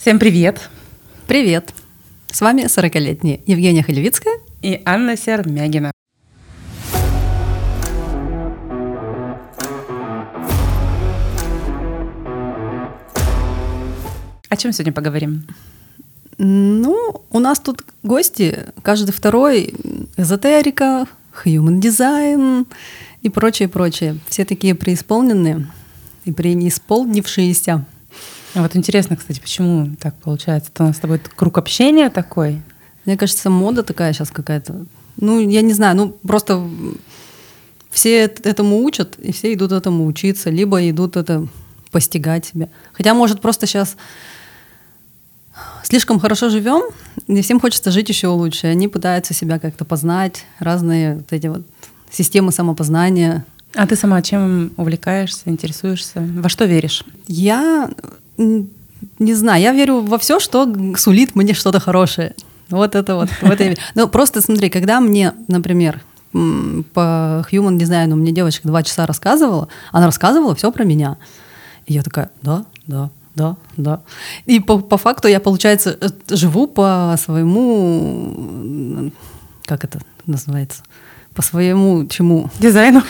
Всем привет! Привет! С вами 40-летняя Евгения Халевицкая и Анна Сермягина. О чем сегодня поговорим? Ну, у нас тут гости, каждый второй эзотерика, human design и прочее, прочее. Все такие преисполненные и преисполнившиеся. А вот интересно, кстати, почему так получается? Это у нас с тобой круг общения такой? Мне кажется, мода такая сейчас какая-то. Ну, я не знаю, ну просто все этому учат, и все идут этому учиться, либо идут это постигать себя. Хотя, может, просто сейчас слишком хорошо живем, и всем хочется жить еще лучше. Они пытаются себя как-то познать, разные вот эти вот системы самопознания. А ты сама чем увлекаешься, интересуешься? Во что веришь? Я не знаю, я верю во все, что сулит мне что-то хорошее. Вот это вот. В это Ну, просто смотри, когда мне, например, по human дизайну мне девочка два часа рассказывала, она рассказывала все про меня. И я такая, да, да, да, да. И по, по факту я, получается, э, живу по своему, как это называется, по своему чему? Дизайну.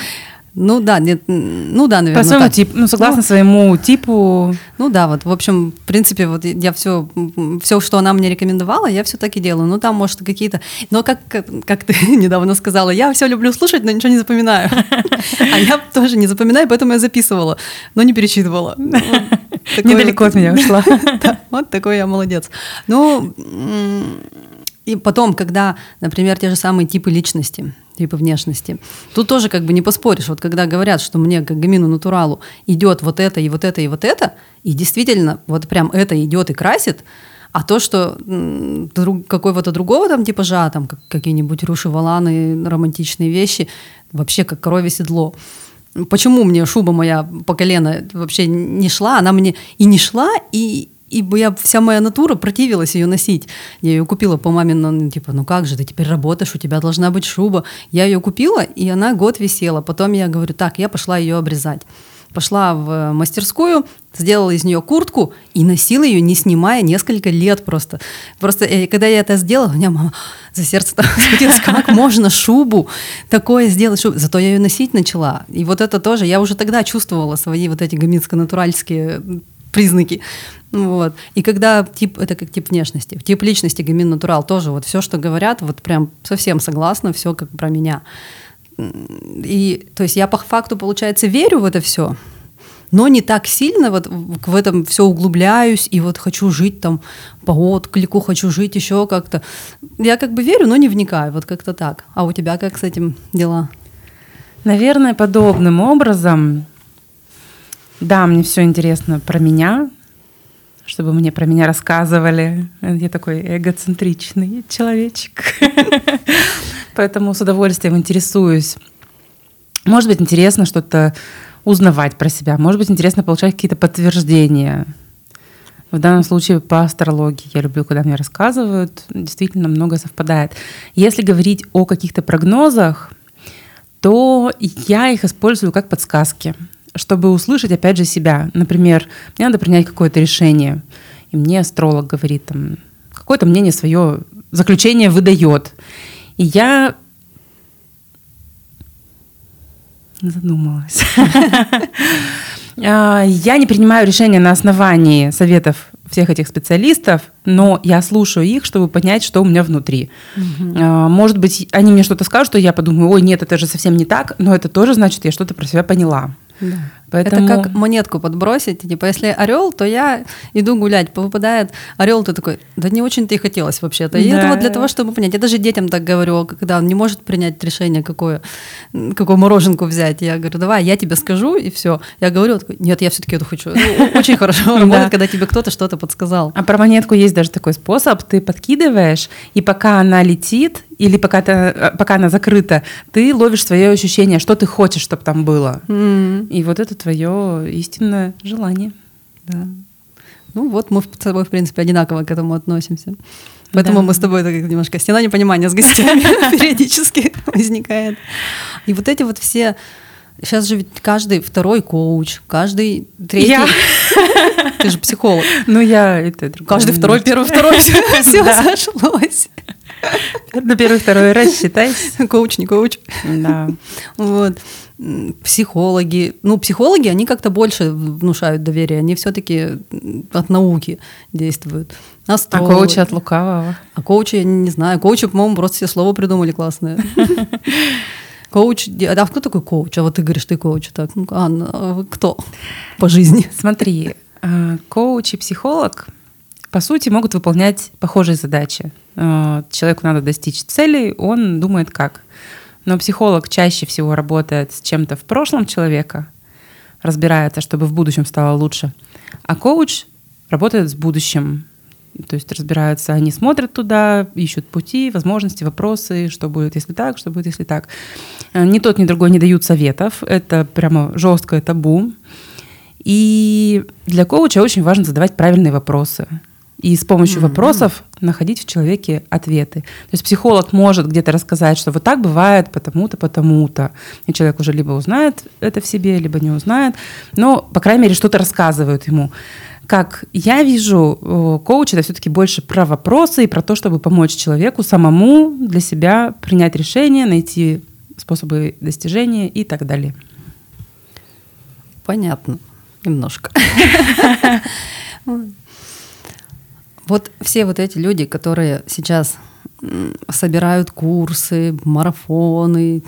Ну да, нет, ну да, наверное. По своему так. типу, ну согласно ну, своему типу. Ну да, вот, в общем, в принципе, вот я все, все, что она мне рекомендовала, я все так и делаю. Ну там, может, какие-то, но как, как, как ты недавно сказала, я все люблю слушать, но ничего не запоминаю. А я тоже не запоминаю, поэтому я записывала, но не перечитывала. Недалеко от меня ушла. Вот такой я молодец. Ну, и потом, когда, например, те же самые типы личности, типа внешности. Тут тоже как бы не поспоришь. Вот когда говорят, что мне как гамину натуралу идет вот это и вот это и вот это, и действительно вот прям это идет и красит, а то, что друг, какого-то другого там типажа, там как, какие-нибудь руши валаны, романтичные вещи, вообще как коровье седло. Почему мне шуба моя по колено вообще не шла? Она мне и не шла, и, и я, вся моя натура противилась ее носить. Я ее купила по маме, ну, типа, ну как же, ты теперь работаешь, у тебя должна быть шуба. Я ее купила, и она год висела. Потом я говорю, так, я пошла ее обрезать. Пошла в мастерскую, сделала из нее куртку и носила ее, не снимая, несколько лет просто. Просто э, когда я это сделала, у меня мама за сердце схватилась, как можно шубу такое сделать? Шубу? Зато я ее носить начала. И вот это тоже, я уже тогда чувствовала свои вот эти гаминско-натуральские признаки. Вот. И когда тип, это как тип внешности, тип личности гамин натурал тоже вот все, что говорят, вот прям совсем согласна, все как про меня. И то есть я по факту, получается, верю в это все, но не так сильно вот в этом все углубляюсь и вот хочу жить там по отклику, хочу жить еще как-то. Я как бы верю, но не вникаю, вот как-то так. А у тебя как с этим дела? Наверное, подобным образом. Да, мне все интересно про меня, чтобы мне про меня рассказывали. Я такой эгоцентричный человечек. Поэтому с удовольствием интересуюсь. Может быть, интересно что-то узнавать про себя. Может быть, интересно получать какие-то подтверждения. В данном случае по астрологии я люблю, когда мне рассказывают. Действительно много совпадает. Если говорить о каких-то прогнозах, то я их использую как подсказки чтобы услышать, опять же, себя. Например, мне надо принять какое-то решение, и мне астролог говорит, там, какое-то мнение свое, заключение выдает. И я задумалась. А, я не принимаю решения на основании советов всех этих специалистов, но я слушаю их, чтобы понять, что у меня внутри. Угу. Может быть, они мне что-то скажут, что я подумаю, ой, нет, это же совсем не так, но это тоже значит, я что-то про себя поняла. Да. Поэтому... Это как монетку подбросить. Типа, если орел, то я иду гулять. Выпадает орел, ты такой, да не очень-то и хотелось вообще-то. И да. это вот для того, чтобы понять. Я даже детям так говорю, когда он не может принять решение, какое, какую мороженку взять. Я говорю, давай, я тебе скажу, и все. Я говорю, такой, нет, я все-таки это хочу. Ну, очень хорошо работает, когда тебе кто-то что-то подсказал. А про монетку есть даже такой способ. Ты подкидываешь, и пока она летит, или пока, ты, пока она закрыта, ты ловишь свое ощущение, что ты хочешь, чтобы там было. Mm. И вот это твое истинное желание. Да. Ну вот мы с тобой, в принципе, одинаково к этому относимся. Поэтому да. мы с тобой так немножко стена непонимания с гостями периодически возникает. И вот эти вот все Сейчас же ведь каждый второй коуч, каждый третий. Я. Ты же психолог. Ну, я это Каждый второй, первый, второй. Все сошлось. На первый, второй раз считайся. Коуч, не коуч. Да. Вот. Психологи. Ну, психологи, они как-то больше внушают доверие. Они все-таки от науки действуют. Астрологи. А коучи от лукавого? А коучи, я не знаю. Коучи, по-моему, просто все слово придумали классное. Коуч, а кто такой коуч? А вот ты говоришь, ты коуч. Так, ну, а вы кто по жизни? Смотри, э, коуч и психолог, по сути, могут выполнять похожие задачи. Э, человеку надо достичь целей, он думает как. Но психолог чаще всего работает с чем-то в прошлом человека, разбирается, чтобы в будущем стало лучше. А коуч работает с будущим, то есть разбираются, они смотрят туда, ищут пути, возможности, вопросы, что будет, если так, что будет, если так. Э, ни тот, ни другой не дают советов. Это прямо жесткое табу. И для коуча очень важно задавать правильные вопросы. И с помощью mm-hmm. вопросов находить в человеке ответы. То есть психолог может где-то рассказать, что вот так бывает потому-то, потому-то. И человек уже либо узнает это в себе, либо не узнает. Но, по крайней мере, что-то рассказывают ему как я вижу, коуч это все-таки больше про вопросы и про то, чтобы помочь человеку самому для себя принять решение, найти способы достижения и так далее. Понятно. Немножко. Вот все вот эти люди, которые сейчас собирают курсы, марафоны,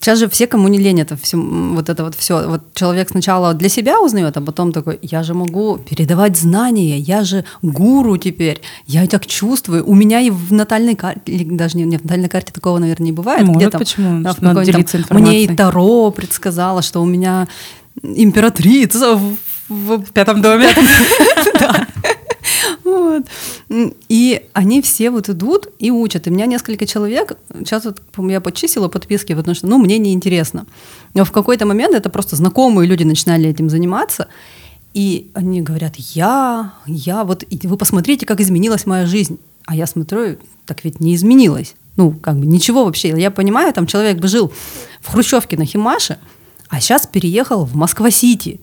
Сейчас же все, кому не лень, это все, вот это вот все. Вот человек сначала для себя узнает, а потом такой, я же могу передавать знания, я же гуру теперь, я так чувствую. У меня и в натальной карте, даже не, не в натальной карте такого, наверное, не бывает. Может, где-то, почему? Да, Надо делиться там, Мне и Таро предсказала, что у меня императрица в, в, в пятом доме. Вот. И они все вот идут и учат. И меня несколько человек, сейчас вот я почистила подписки, потому что, ну, мне неинтересно. Но в какой-то момент это просто знакомые люди начинали этим заниматься, и они говорят, я, я, вот вы посмотрите, как изменилась моя жизнь. А я смотрю, так ведь не изменилась. Ну, как бы ничего вообще. Я понимаю, там человек бы жил в Хрущевке на Химаше, а сейчас переехал в Москва-Сити.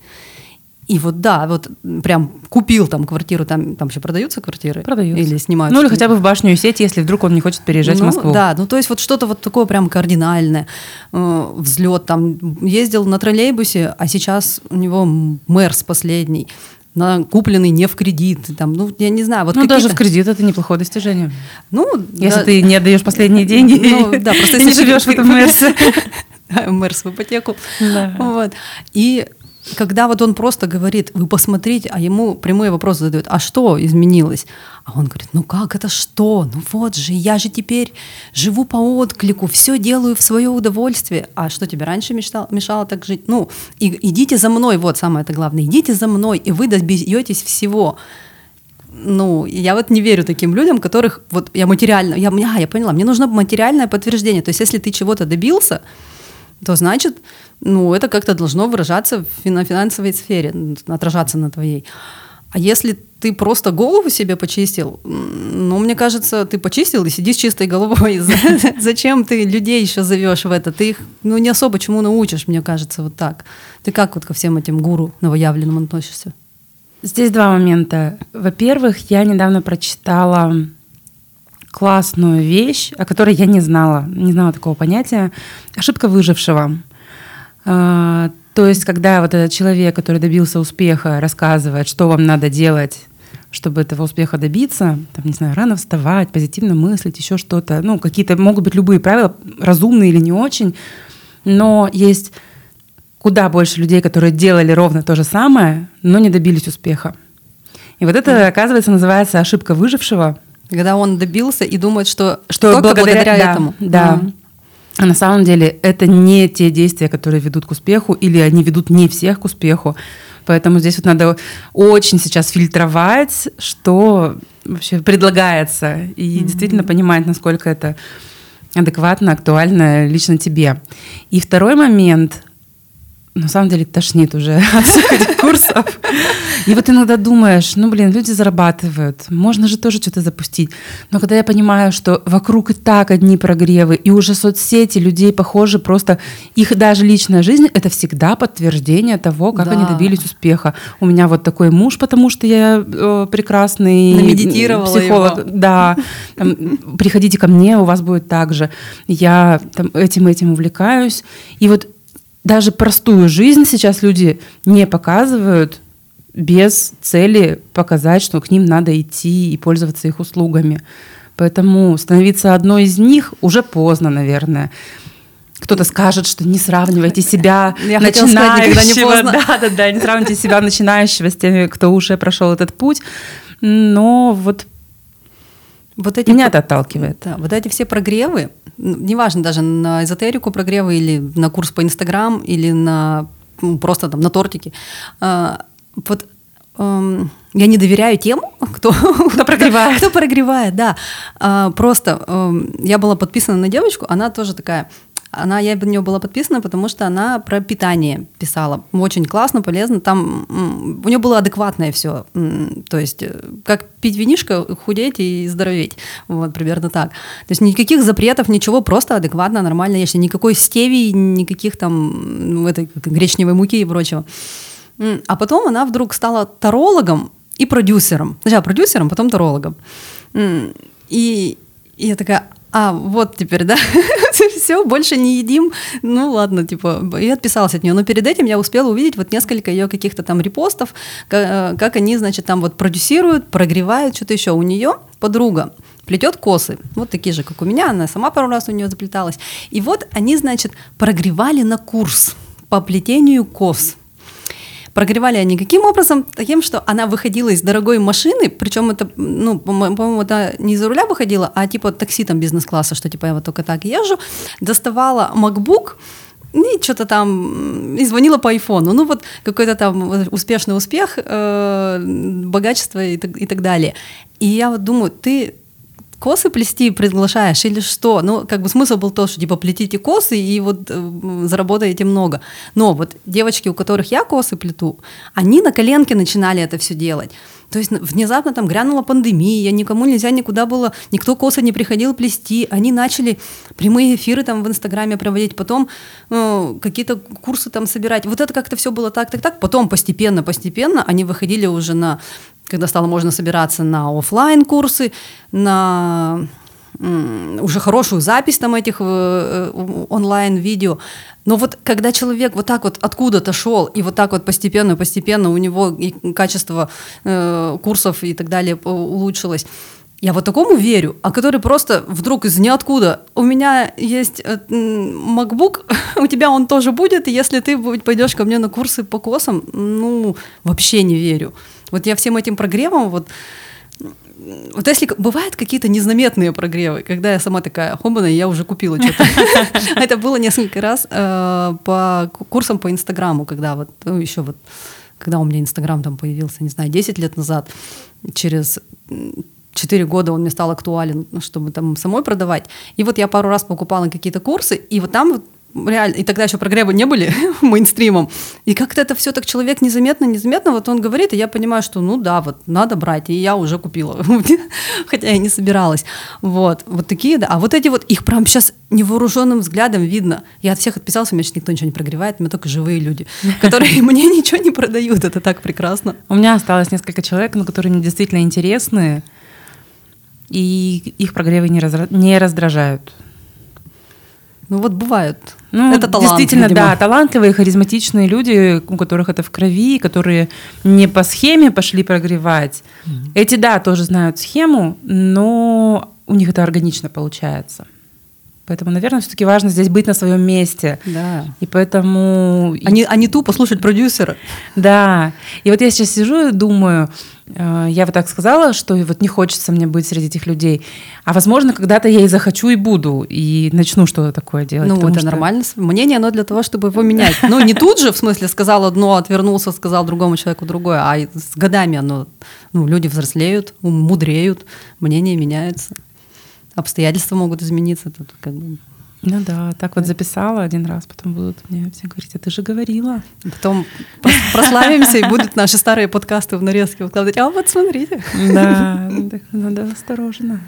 И вот да, вот прям купил там квартиру, там, там еще продаются квартиры? Продаются. Или снимаются? Ну или хотя бы в башню сеть, если вдруг он не хочет переезжать ну, в Москву. Да, ну то есть вот что-то вот такое прям кардинальное. Э, взлет там, ездил на троллейбусе, а сейчас у него Мерс последний на купленный не в кредит, там, ну я не знаю, вот ну даже в кредит это неплохое достижение. Ну если да. ты не отдаешь последние деньги, ну, да, просто ты не живешь в этом Мерсе, Мерс в ипотеку, да. вот и когда вот он просто говорит, вы посмотрите, а ему прямые вопросы задают, а что изменилось? А он говорит, ну как это что? Ну вот же, я же теперь живу по отклику, все делаю в свое удовольствие. А что тебе раньше мечтал, мешало так жить? Ну, и, идите за мной, вот самое это главное, идите за мной, и вы добьетесь всего ну, я вот не верю таким людям, которых вот я материально, я, а, я поняла, мне нужно материальное подтверждение. То есть, если ты чего-то добился, то значит, ну, это как-то должно выражаться в финансовой сфере, отражаться на твоей. А если ты просто голову себе почистил, ну, мне кажется, ты почистил и сидишь чистой головой. Зачем ты людей еще зовешь в это? Ты их ну, не особо чему научишь, мне кажется, вот так. Ты как вот ко всем этим гуру новоявленным относишься? Здесь два момента. Во-первых, я недавно прочитала классную вещь, о которой я не знала, не знала такого понятия. Ошибка выжившего. А, то есть, когда вот этот человек, который добился успеха, рассказывает, что вам надо делать, чтобы этого успеха добиться, там, не знаю, рано вставать, позитивно мыслить, еще что-то, ну, какие-то могут быть любые правила, разумные или не очень, но есть куда больше людей, которые делали ровно то же самое, но не добились успеха. И вот это, оказывается, называется ошибка выжившего. Когда он добился и думает, что, что только благодаря, благодаря да, этому. Да. Mm-hmm. А на самом деле это не те действия, которые ведут к успеху, или они ведут не всех к успеху. Поэтому здесь вот надо очень сейчас фильтровать, что вообще предлагается, и mm-hmm. действительно понимать, насколько это адекватно, актуально лично тебе. И второй момент, на самом деле тошнит уже от всех этих курсов. И вот иногда думаешь, ну, блин, люди зарабатывают, можно же тоже что-то запустить. Но когда я понимаю, что вокруг и так одни прогревы, и уже соцсети людей похожи, просто их даже личная жизнь — это всегда подтверждение того, как Да. они добились успеха. У меня вот такой муж, потому что я э, прекрасный психолог. его. Да, Там, приходите ко мне, у вас будет так же. Я там, этим этим увлекаюсь. И вот даже простую жизнь сейчас люди не показывают без цели показать, что к ним надо идти и пользоваться их услугами. Поэтому становиться одной из них уже поздно, наверное. Кто-то скажет, что не сравнивайте себя Я хотела сказать, не начинающего. поздно. Да, да, да, не сравнивайте себя начинающего с теми, кто уже прошел этот путь. Но вот Вот эти меня это отталкивает. Да, вот эти все прогревы, неважно даже на эзотерику прогревы или на курс по Инстаграм или на ну, просто там на тортики, а, вот эм, я не доверяю тем, кто, кто прогревает. Кто прогревает, да. А, просто эм, я была подписана на девочку, она тоже такая. Она, я на нее была подписана, потому что она про питание писала. Очень классно, полезно. Там у нее было адекватное все. То есть, э, как пить винишко, худеть и здороветь. Вот, примерно так. То есть никаких запретов, ничего, просто адекватно, нормально ешь. Никакой стевии, никаких там ну, этой гречневой муки и прочего. А потом она вдруг стала тарологом и продюсером. Сначала продюсером, потом тарологом. И, и я такая, а, вот теперь, да, все, больше не едим. Ну ладно, типа, и отписалась от нее. Но перед этим я успела увидеть вот несколько ее каких-то там репостов, ка- как они, значит, там вот продюсируют, прогревают, что-то еще. У нее подруга плетет косы, вот такие же, как у меня, она сама пару раз у нее заплеталась. И вот они, значит, прогревали на курс по плетению кос. Прогревали они каким образом? Таким, что она выходила из дорогой машины, причем это, ну, по-мо- по-моему, это не за руля выходила, а типа такси там бизнес-класса, что типа я вот только так езжу, доставала MacBook, и что-то там и звонила по айфону. Ну вот какой-то там успешный успех, э, богачество и так, и так далее. И я вот думаю, ты косы плести приглашаешь или что? Ну, как бы смысл был то, что типа плетите косы и вот э, заработаете много. Но вот девочки, у которых я косы плету, они на коленке начинали это все делать. То есть внезапно там грянула пандемия, никому нельзя никуда было, никто косы не приходил плести. Они начали прямые эфиры там в Инстаграме проводить, потом э, какие-то курсы там собирать. Вот это как-то все было так, так, так. Потом постепенно, постепенно они выходили уже на, когда стало можно собираться на оффлайн курсы, на уже хорошую запись там этих э, э, онлайн-видео. Но вот когда человек вот так вот откуда-то шел, и вот так вот постепенно-постепенно у него и качество э, курсов и так далее э, улучшилось, я вот такому верю, а который просто вдруг из ниоткуда. У меня есть MacBook, у тебя он тоже будет, если ты пойдешь ко мне на курсы по косам, ну, вообще не верю. Вот я всем этим прогревом вот вот если бывают какие-то незаметные прогревы, когда я сама такая, хобана, я уже купила что-то. Это было несколько раз э, по ку- курсам по Инстаграму, когда вот ну, еще вот, когда у меня Инстаграм там появился, не знаю, 10 лет назад, через м, 4 года он мне стал актуален, чтобы там самой продавать. И вот я пару раз покупала какие-то курсы, и вот там вот реально, и тогда еще прогревы не были мейнстримом. И как-то это все так человек незаметно, незаметно, вот он говорит, и я понимаю, что ну да, вот надо брать, и я уже купила, хотя я не собиралась. Вот, вот такие, да. А вот эти вот, их прям сейчас невооруженным взглядом видно. Я от всех отписалась, у меня сейчас никто ничего не прогревает, у меня только живые люди, которые мне ничего не продают, это так прекрасно. У меня осталось несколько человек, ну, которые мне действительно интересны, и их прогревы не раздражают. Ну вот бывают. Ну, это талант, действительно, видимо. да, талантливые, харизматичные люди, у которых это в крови, которые не по схеме пошли прогревать. Эти, да, тоже знают схему, но у них это органично получается. Поэтому, наверное, все-таки важно здесь быть на своем месте. Да. И поэтому... А не, а тупо слушать продюсера. Да. И вот я сейчас сижу и думаю, я вот так сказала, что вот не хочется мне быть среди этих людей. А возможно, когда-то я и захочу, и буду, и начну что-то такое делать. Ну, это что- нормально. Мнение, оно для того, чтобы его менять. Ну, не тут же, в смысле, сказал одно, отвернулся, сказал другому человеку другое, а с годами оно, ну, люди взрослеют, мудреют, мнения меняются, обстоятельства могут измениться. Тут как бы Ну да, так вот записала один раз, потом будут мне все говорить, а ты же говорила. Потом прославимся, и будут наши старые подкасты в нарезке выкладывать. А вот смотрите. Да, надо осторожно.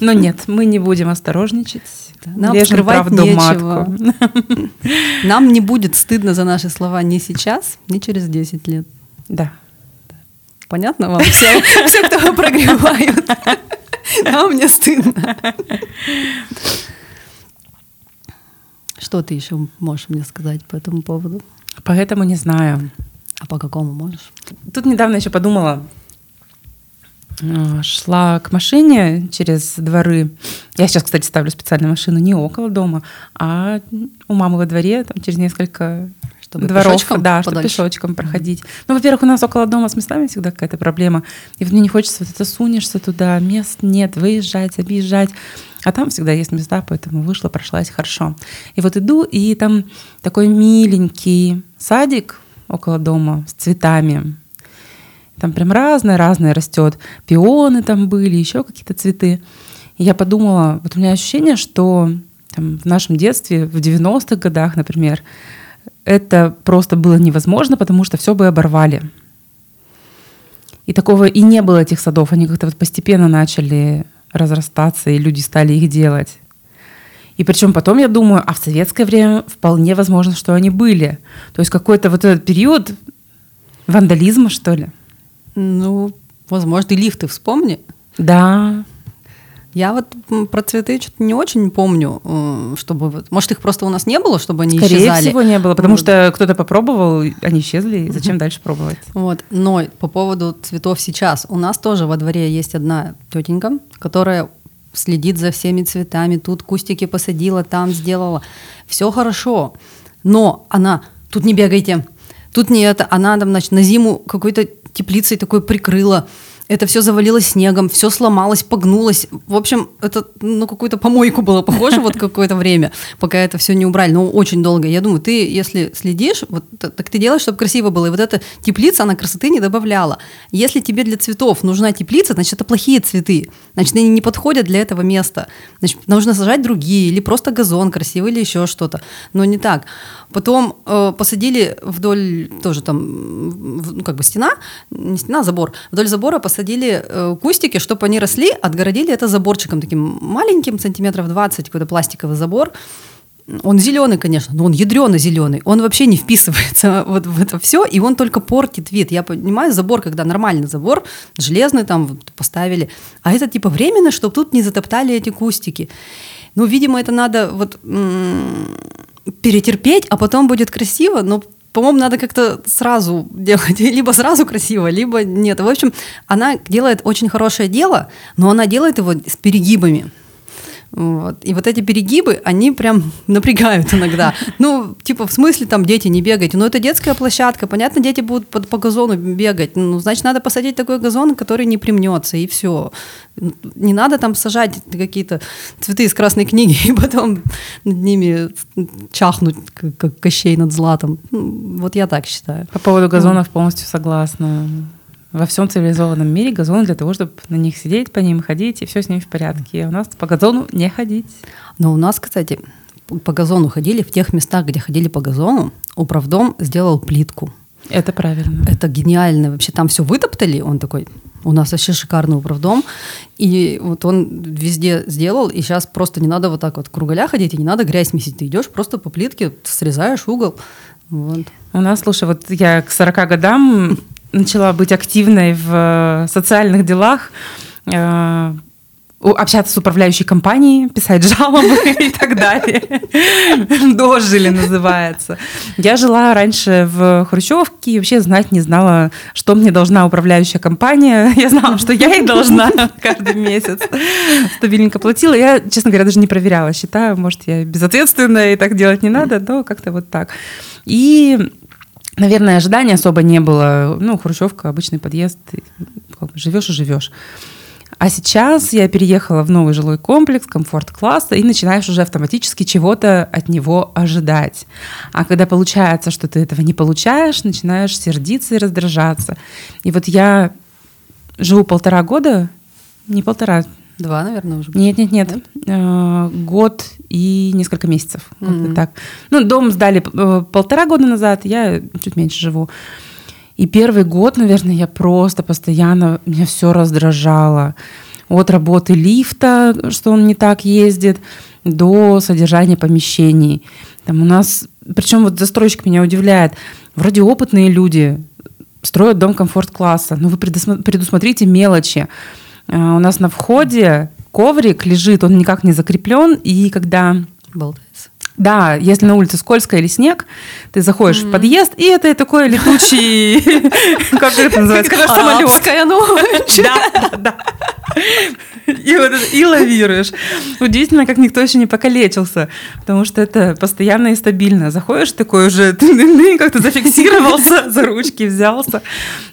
Но нет, мы не будем осторожничать. Нам правду нечего. Нам не будет стыдно за наши слова ни сейчас, ни через 10 лет. Да. Понятно вам? Все, все кто прогревают. Нам не стыдно. Что ты еще можешь мне сказать по этому поводу? Поэтому не знаю. А по какому можешь? Тут недавно еще подумала, а, шла к машине через дворы. Я сейчас, кстати, ставлю специальную машину не около дома, а у мамы во дворе, там через несколько чтобы дворов, пешочком да, чтобы пешочком проходить. Ну, во-первых, у нас около дома с местами всегда какая-то проблема. И вот мне не хочется вот это сунешься туда, мест нет, выезжать, объезжать. А там всегда есть места, поэтому вышла, прошлась хорошо. И вот иду, и там такой миленький садик около дома с цветами. Там прям разное-разное растет. Пионы там были, еще какие-то цветы. И я подумала, вот у меня ощущение, что там, в нашем детстве, в 90-х годах, например, это просто было невозможно, потому что все бы оборвали. И такого и не было этих садов. Они как-то вот постепенно начали разрастаться, и люди стали их делать. И причем потом я думаю, а в советское время вполне возможно, что они были. То есть какой-то вот этот период вандализма, что ли. Ну, возможно, и лифты вспомни. Да. Я вот про цветы что-то не очень помню, э, чтобы... Вот, может, их просто у нас не было, чтобы они Скорее исчезали? всего не было, потому вот. что кто-то попробовал, они исчезли, и зачем дальше пробовать? Вот. Но по поводу цветов сейчас. У нас тоже во дворе есть одна тетенька, которая следит за всеми цветами, тут кустики посадила, там сделала. Все хорошо. Но она, тут не бегайте, тут не это, она там, значит, на зиму какой-то теплицей такой прикрыла, это все завалилось снегом, все сломалось, погнулось. В общем, это ну какую-то помойку было похоже вот какое-то время, пока это все не убрали. Но очень долго. Я думаю, ты, если следишь, вот так ты делаешь, чтобы красиво было. И вот эта теплица, она красоты не добавляла. Если тебе для цветов нужна теплица, значит, это плохие цветы. Значит, они не подходят для этого места. Значит, нужно сажать другие, или просто газон красивый, или еще что-то. Но не так. Потом э, посадили вдоль тоже там, ну, как бы стена, не стена, а забор. Вдоль забора посадили э, кустики, чтобы они росли, отгородили это заборчиком таким маленьким, сантиметров 20, какой-то пластиковый забор. Он зеленый, конечно, но он ядрено зеленый. Он вообще не вписывается вот в это все, и он только портит вид. Я понимаю, забор, когда нормальный забор, железный там поставили, а это типа временно, чтобы тут не затоптали эти кустики. Ну, видимо, это надо вот перетерпеть, а потом будет красиво, но по-моему, надо как-то сразу делать, либо сразу красиво, либо нет. В общем, она делает очень хорошее дело, но она делает его с перегибами. Вот. И вот эти перегибы, они прям напрягают иногда. Ну, типа, в смысле там дети не бегайте? Ну, это детская площадка, понятно, дети будут по, по газону бегать. Ну, значит, надо посадить такой газон, который не примнется, и все. Не надо там сажать какие-то цветы из красной книги и потом над ними чахнуть, как Кощей над златом. Ну, вот я так считаю. По поводу газонов полностью согласна во всем цивилизованном мире газон для того, чтобы на них сидеть, по ним ходить, и все с ними в порядке. А у нас по газону не ходить. Но у нас, кстати, по газону ходили, в тех местах, где ходили по газону, управдом сделал плитку. Это правильно. Это гениально. Вообще там все вытоптали. Он такой, у нас вообще шикарный управдом. И вот он везде сделал, и сейчас просто не надо вот так вот кругаля ходить, и не надо грязь месить. Ты идешь просто по плитке, срезаешь угол. Вот. У нас, слушай, вот я к 40 годам начала быть активной в э, социальных делах, э, общаться с управляющей компанией, писать жалобы и так далее. Дожили называется. Я жила раньше в Хрущевке и вообще знать не знала, что мне должна управляющая компания. Я знала, что я ей должна каждый месяц. Стабильненько платила. Я, честно говоря, даже не проверяла счета. Может, я безответственная и так делать не надо, но как-то вот так. И наверное, ожиданий особо не было. Ну, хрущевка, обычный подъезд, живешь и живешь. А сейчас я переехала в новый жилой комплекс, комфорт-класса, и начинаешь уже автоматически чего-то от него ожидать. А когда получается, что ты этого не получаешь, начинаешь сердиться и раздражаться. И вот я живу полтора года, не полтора, Два, наверное, уже. Нет, нет, нет. Э, Год и несколько месяцев. Так. Ну, дом сдали э, полтора года назад, я чуть меньше живу. И первый год, наверное, я просто постоянно, меня все раздражало. От работы лифта, что он не так ездит, до содержания помещений. Там у нас, причем вот застройщик меня удивляет, вроде опытные люди, строят дом комфорт-класса, но вы предусмотрите мелочи. А, У нас на входе коврик лежит, он никак не закреплен, и когда Болтается. да, если на улице скользко или снег, ты заходишь в подъезд, и это такой летучий, как это называется, самолет. Да, да. И, вот и лавируешь. Удивительно, как никто еще не покалечился, потому что это постоянно и стабильно. Заходишь такой уже, ты как-то зафиксировался, за ручки взялся.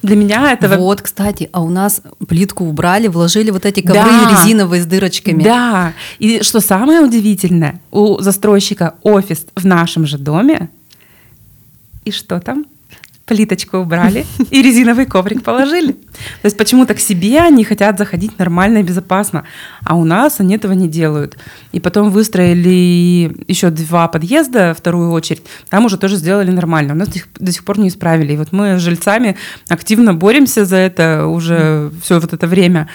Для меня это... во- Вот, кстати, а у нас плитку убрали, вложили вот эти ковры Да. резиновые с дырочками. Да. И что самое удивительное, у застройщика офис в нашем же доме. И что там? Плиточку убрали и резиновый коврик положили. То есть почему-то к себе они хотят заходить нормально и безопасно, а у нас они этого не делают. И потом выстроили еще два подъезда, вторую очередь, там уже тоже сделали нормально. У нас сих, до сих пор не исправили. И вот мы с жильцами активно боремся за это уже все вот это время.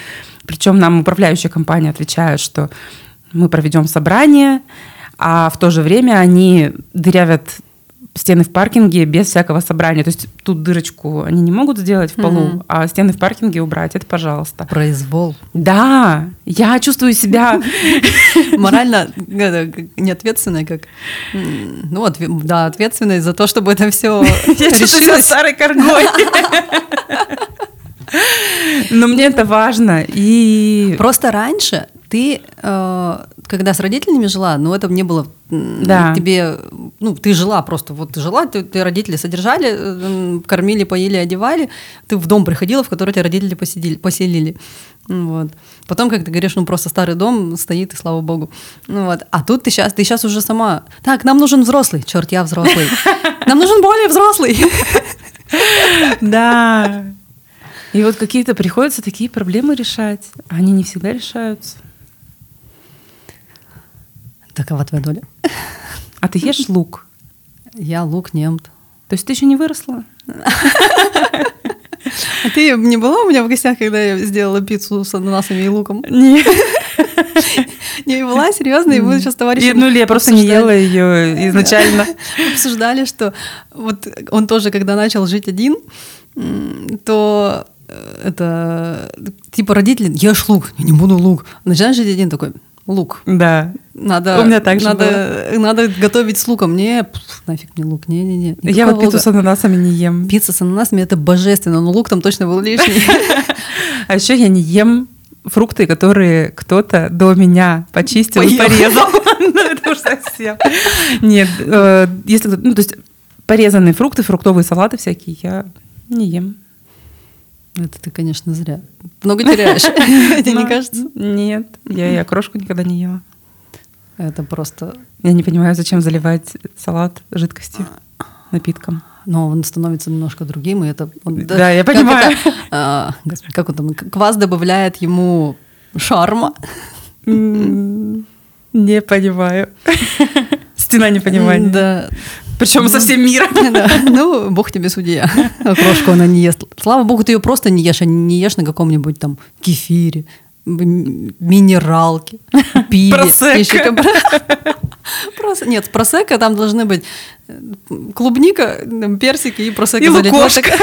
Причем нам управляющая компания отвечает, что мы проведем собрание, а в то же время они дырявят стены в паркинге без всякого собрания. То есть тут дырочку они не могут сделать в полу, Мгм. а стены в паркинге убрать, это пожалуйста. Произвол. Да, я чувствую себя... Морально это, как неответственная, как... Ну, отве- да, ответственность за то, чтобы это все Я чувствую себя старой коргой. Но мне это важно. И Просто раньше ты, э, когда с родителями жила, ну, это не было Да. тебе... Ну, ты жила просто, вот ты жила, ты, ты родители содержали, э, кормили, поели, одевали, ты в дом приходила, в который тебя родители посидели, поселили. Ну, Вот. Потом, как ты говоришь, ну просто старый дом стоит, и слава богу. Ну, вот. А тут ты сейчас, ты сейчас уже сама. Так, нам нужен взрослый. Черт, я взрослый. Нам нужен более взрослый. да. И вот какие-то приходится такие проблемы решать. Они не всегда решаются. Такова твоя доля. А ты ешь лук? Я лук немт. То есть ты еще не выросла? А ты не была у меня в гостях, когда я сделала пиццу с ананасами и луком? Нет. Не была, серьезно, и мы сейчас с товарищем Ну, я просто не ела ее изначально. обсуждали, что вот он тоже, когда начал жить один, то э, это типа родители, ешь лук, я не буду лук. Начинаешь жить один такой, лук. Да. Надо, У меня так надо, надо готовить с луком. Не, пф, нафиг мне лук, не-не-не. Я вот пиццу лука. с ананасами не ем. Пицца с ананасами это божественно, но лук там точно был лишний. А еще я не ем фрукты, которые кто-то до меня почистил и порезал. Ну, это уж совсем. Нет, э, если ну, то есть порезанные фрукты, фруктовые салаты всякие я не ем. Это ты, конечно, зря. Много теряешь, тебе не кажется? Нет, я и окрошку никогда не ела. Это просто... Я не понимаю, зачем заливать салат жидкостью, напитком. Но он становится немножко другим, и это... он- Да, я как понимаю. это, а, господи, как он там... Квас добавляет ему шарма. Не понимаю. Стена непонимания. Да. Причем со всем миром. Да. Ну, бог тебе судья. Окрошку она не ест. Слава богу, ты ее просто не ешь, а не ешь на каком-нибудь там кефире, м- минералке, пиве. Просекко. Еще как- Прос- Нет, просека там должны быть э, клубника, персики и просека И лукошка.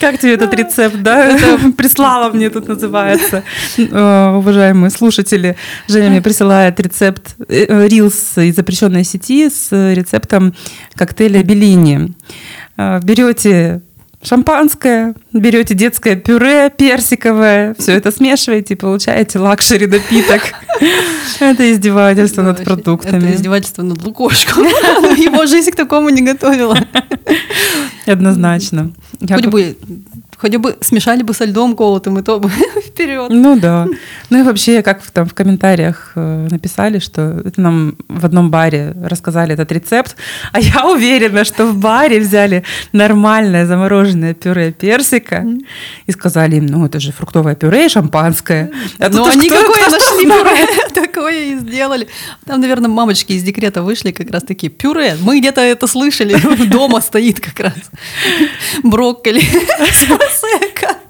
Как тебе этот рецепт, да? Прислала мне тут называется. Э, Уважаемые слушатели, Женя мне присылает рецепт э, рилс из запрещенной сети с рецептом коктейля Беллини. Берете шампанское, берете детское пюре персиковое, все это смешиваете и получаете luxury напиток. Это издевательство над продуктами. Это издевательство над лукошком. Его жизнь к такому не готовила. Однозначно. Хоть бы, хоть бы смешали бы со льдом колотым, и то бы Вперед. Ну да. Ну и вообще, как там в комментариях э, написали, что это нам в одном баре рассказали этот рецепт, а я уверена, что в баре взяли нормальное замороженное пюре персика и сказали им, ну это же фруктовое пюре и шампанское. А уж они какое нашли пюре, такое и сделали. Там, наверное, мамочки из декрета вышли как раз такие. Пюре, мы где-то это слышали, дома стоит как раз. Брокколи.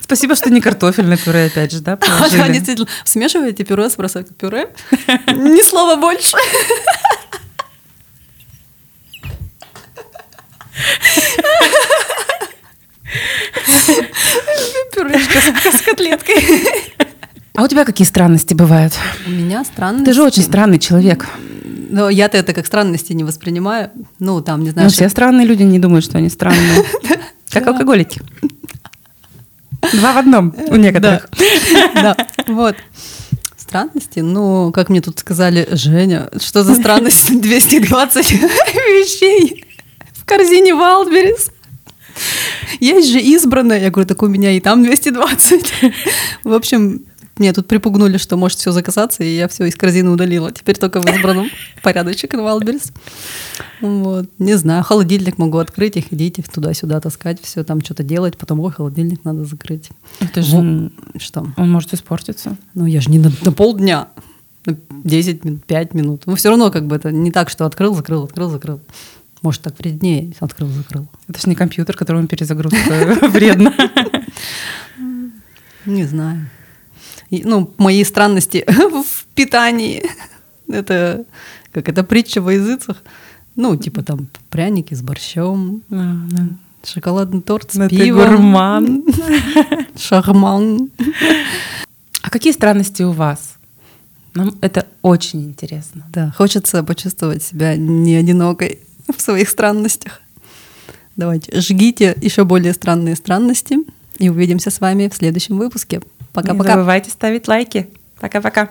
Спасибо, что не картофельное пюре, опять же, да, Да, положили. действительно. Смешиваете пюре с просекко. Пюре? Ни слова больше. Пюрешка с- с котлеткой. А у тебя какие странности бывают? У меня странности. Ты же очень странный человек. Но я-то это как странности не воспринимаю. Ну, там, не знаю, Ну, все странные люди не думают, что они странные. Как алкоголики. Два в одном у некоторых. Да, вот. Странности? Ну, как мне тут сказали, Женя, что за странность 220 вещей в корзине Валберис? Есть же избранная. Я говорю, так у меня и там 220. В общем, мне тут припугнули, что может все заказаться, и я все из корзины удалила. Теперь только в избранном порядочек на Валберис. Вот. Не знаю, холодильник могу открыть и ходить их туда-сюда таскать, все там что-то делать, потом, ой, холодильник надо закрыть. Это же Что? он может испортиться. Ну, я же не на, на полдня, на 10 минут, 5 минут. Ну, все равно как бы это не так, что открыл, закрыл, открыл, закрыл. Может, так вреднее, открыл, закрыл. Это же не компьютер, которому перезагрузка вредно. Не знаю. Ну, мои странности в питании. Это как это притча во языцах. Ну, типа там пряники с борщом, шоколадный торт с Ну, ты пивом. гурман. Шарман. А какие странности у вас? Нам это очень интересно. Да, хочется почувствовать себя не одинокой в своих странностях. Давайте, жгите еще более странные странности и увидимся с вами в следующем выпуске. Не Пока-пока. забывайте ставить лайки. Пока-пока.